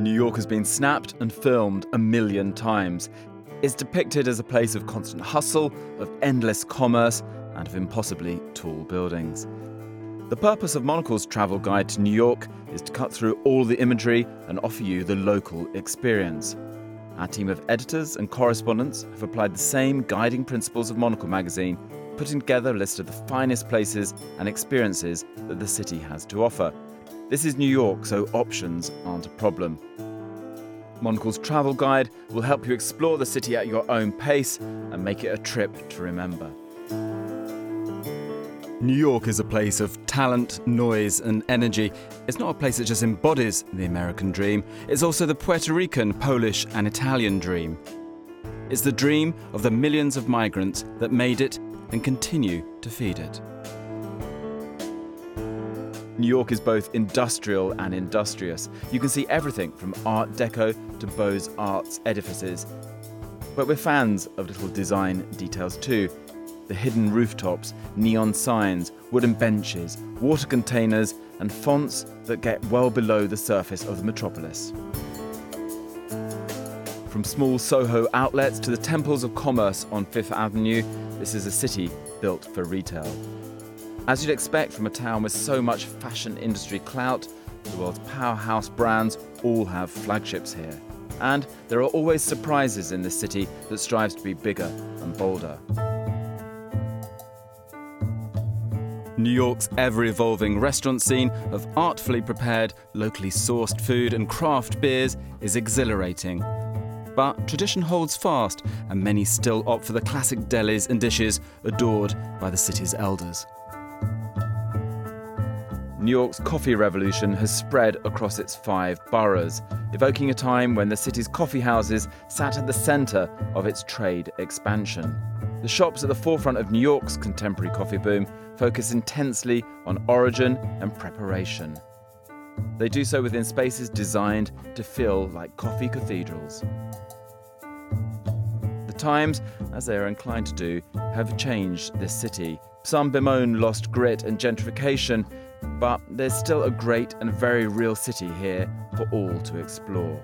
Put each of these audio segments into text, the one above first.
New York has been snapped and filmed a million times. It's depicted as a place of constant hustle, of endless commerce, and of impossibly tall buildings. The purpose of Monocle's travel guide to New York is to cut through all the imagery and offer you the local experience. Our team of editors and correspondents have applied the same guiding principles of Monocle magazine, putting together a list of the finest places and experiences that the city has to offer. This is New York, so options aren't a problem. Monocle's travel guide will help you explore the city at your own pace and make it a trip to remember. New York is a place of talent, noise, and energy. It's not a place that just embodies the American dream, it's also the Puerto Rican, Polish, and Italian dream. It's the dream of the millions of migrants that made it and continue to feed it. New York is both industrial and industrious. You can see everything from Art Deco to Beaux Arts edifices. But we're fans of little design details too. The hidden rooftops, neon signs, wooden benches, water containers, and fonts that get well below the surface of the metropolis. From small Soho outlets to the temples of commerce on Fifth Avenue, this is a city built for retail. As you'd expect from a town with so much fashion industry clout, the world's powerhouse brands all have flagships here. And there are always surprises in this city that strives to be bigger and bolder. New York's ever evolving restaurant scene of artfully prepared, locally sourced food and craft beers is exhilarating. But tradition holds fast, and many still opt for the classic delis and dishes adored by the city's elders. New York's coffee revolution has spread across its five boroughs, evoking a time when the city's coffee houses sat at the centre of its trade expansion. The shops at the forefront of New York's contemporary coffee boom focus intensely on origin and preparation. They do so within spaces designed to feel like coffee cathedrals. The times, as they are inclined to do, have changed this city. Some bemoan lost grit and gentrification, but there's still a great and very real city here for all to explore.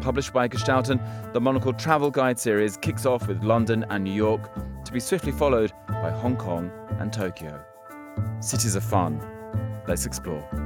Published by Gestalten, the Monocle Travel Guide series kicks off with London and New York, to be swiftly followed by Hong Kong and Tokyo. Cities are fun. Let's explore.